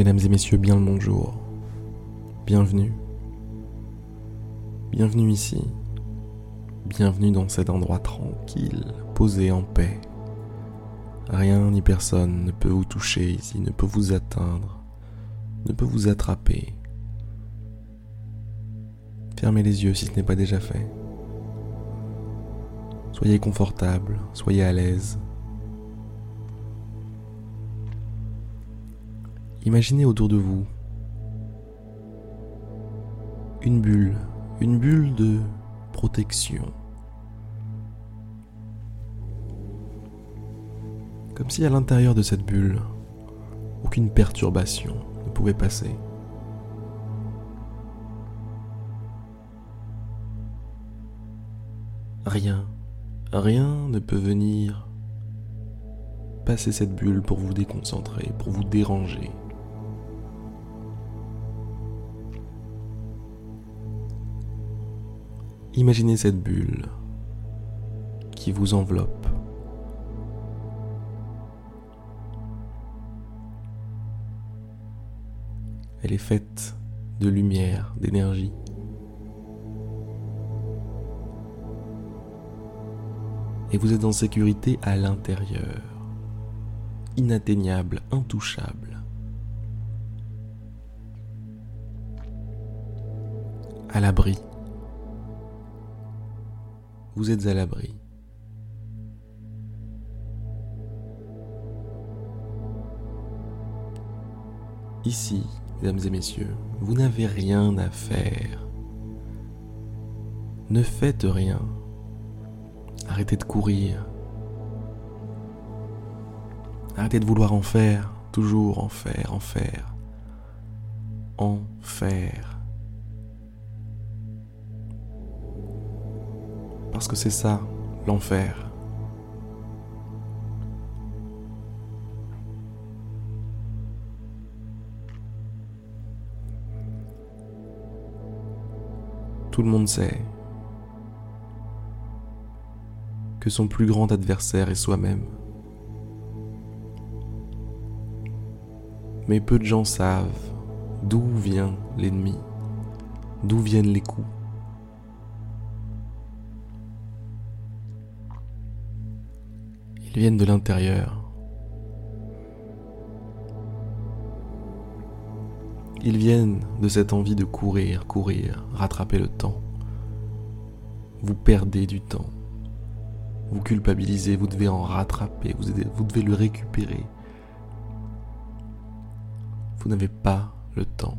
Mesdames et messieurs, bien le bonjour. Bienvenue. Bienvenue ici. Bienvenue dans cet endroit tranquille, posé en paix. Rien ni personne ne peut vous toucher ici, ne peut vous atteindre, ne peut vous attraper. Fermez les yeux si ce n'est pas déjà fait. Soyez confortable, soyez à l'aise. Imaginez autour de vous une bulle, une bulle de protection. Comme si à l'intérieur de cette bulle, aucune perturbation ne pouvait passer. Rien, rien ne peut venir passer cette bulle pour vous déconcentrer, pour vous déranger. Imaginez cette bulle qui vous enveloppe. Elle est faite de lumière, d'énergie. Et vous êtes en sécurité à l'intérieur, inatteignable, intouchable. À l'abri vous êtes à l'abri. Ici, mesdames et messieurs, vous n'avez rien à faire. Ne faites rien. Arrêtez de courir. Arrêtez de vouloir en faire, toujours en faire, en faire. En faire. Parce que c'est ça, l'enfer. Tout le monde sait que son plus grand adversaire est soi-même. Mais peu de gens savent d'où vient l'ennemi, d'où viennent les coups. Ils viennent de l'intérieur. Ils viennent de cette envie de courir, courir, rattraper le temps. Vous perdez du temps. Vous culpabilisez, vous devez en rattraper, vous vous devez le récupérer. Vous n'avez pas le temps.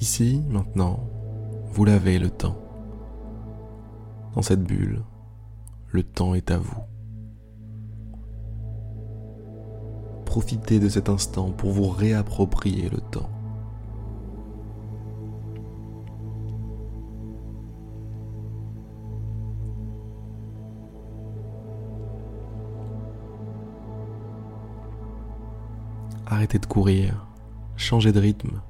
Ici, maintenant, vous l'avez le temps. Dans cette bulle, le temps est à vous. Profitez de cet instant pour vous réapproprier le temps. Arrêtez de courir, changez de rythme,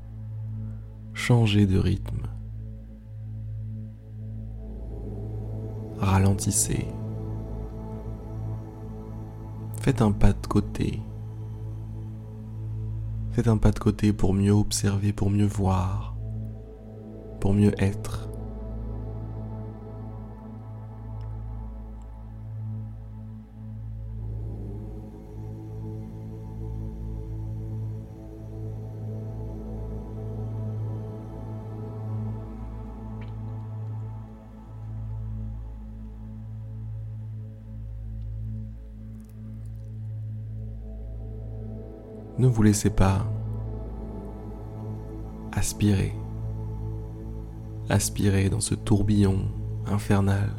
changez de rythme. Ralentissez. Faites un pas de côté. Faites un pas de côté pour mieux observer, pour mieux voir, pour mieux être. Ne vous laissez pas aspirer, aspirer dans ce tourbillon infernal.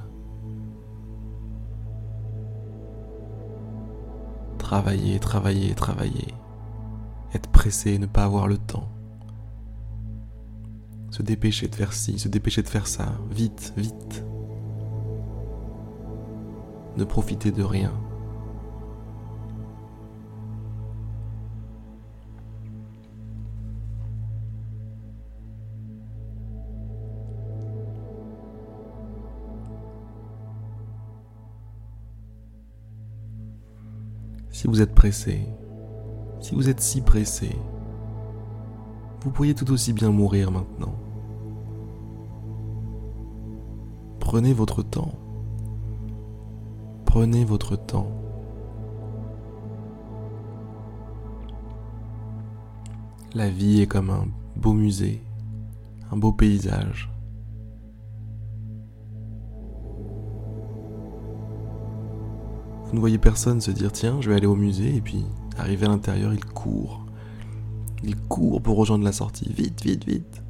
Travailler, travailler, travailler. Être pressé, ne pas avoir le temps. Se dépêcher de faire ci, se dépêcher de faire ça. Vite, vite. Ne profiter de rien. Si vous êtes pressé, si vous êtes si pressé, vous pourriez tout aussi bien mourir maintenant. Prenez votre temps. Prenez votre temps. La vie est comme un beau musée, un beau paysage. Vous ne voyez personne se dire tiens, je vais aller au musée et puis arrivé à l'intérieur, il court. Il court pour rejoindre la sortie. Vite, vite, vite.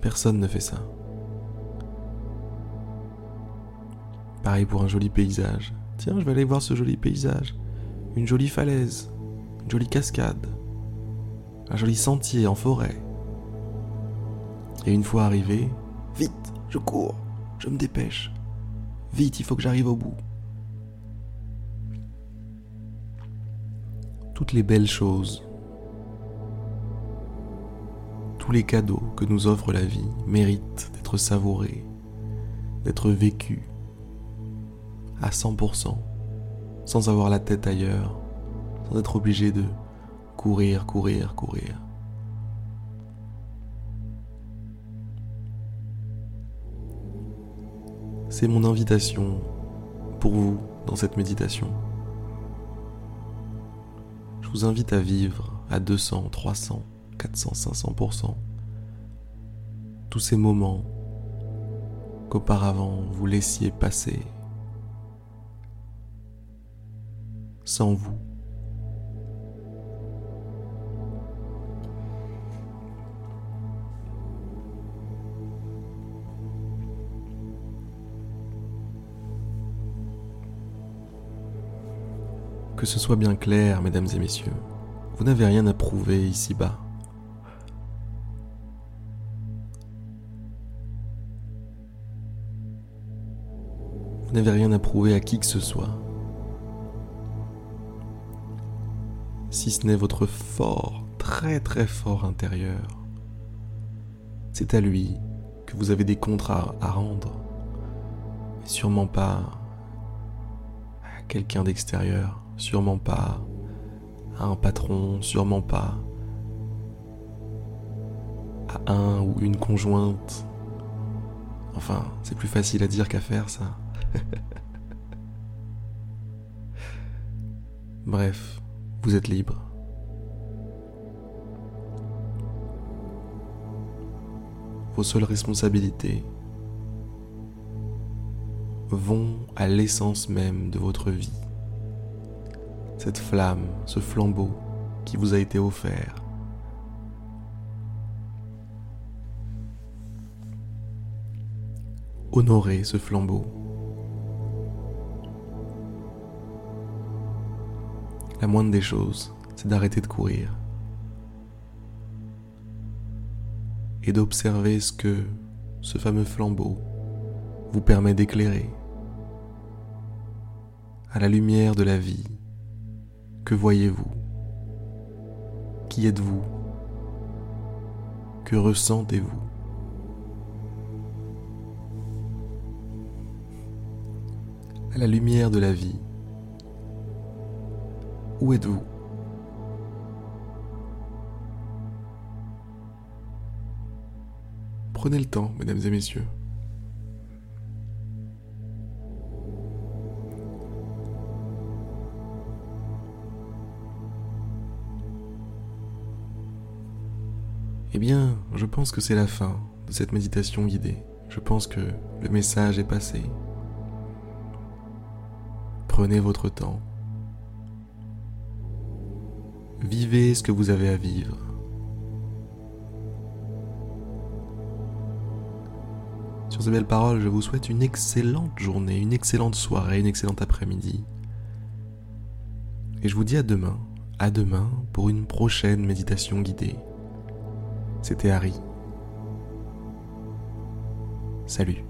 Personne ne fait ça. Pareil pour un joli paysage. Tiens, je vais aller voir ce joli paysage. Une jolie falaise, une jolie cascade, un joli sentier en forêt. Et une fois arrivé, vite, je cours, je me dépêche. Vite, il faut que j'arrive au bout. Toutes les belles choses, tous les cadeaux que nous offre la vie méritent d'être savourés, d'être vécus à 100%, sans avoir la tête ailleurs, sans être obligé de courir, courir, courir. C'est mon invitation pour vous dans cette méditation vous invite à vivre à 200, 300, 400, 500%. Tous ces moments qu'auparavant vous laissiez passer sans vous. Que ce soit bien clair, mesdames et messieurs, vous n'avez rien à prouver ici-bas. Vous n'avez rien à prouver à qui que ce soit. Si ce n'est votre fort, très très fort intérieur. C'est à lui que vous avez des contrats à rendre. Et sûrement pas à quelqu'un d'extérieur sûrement pas à un patron, sûrement pas à un ou une conjointe. Enfin, c'est plus facile à dire qu'à faire ça. Bref, vous êtes libre. Vos seules responsabilités vont à l'essence même de votre vie cette flamme, ce flambeau qui vous a été offert. Honorez ce flambeau. La moindre des choses, c'est d'arrêter de courir et d'observer ce que ce fameux flambeau vous permet d'éclairer à la lumière de la vie que voyez-vous? Qui êtes-vous? Que ressentez-vous? À la lumière de la vie, où êtes-vous? Prenez le temps, mesdames et messieurs. Eh bien, je pense que c'est la fin de cette méditation guidée. Je pense que le message est passé. Prenez votre temps. Vivez ce que vous avez à vivre. Sur ces belles paroles, je vous souhaite une excellente journée, une excellente soirée, une excellente après-midi. Et je vous dis à demain, à demain pour une prochaine méditation guidée. C'était Harry. Salut.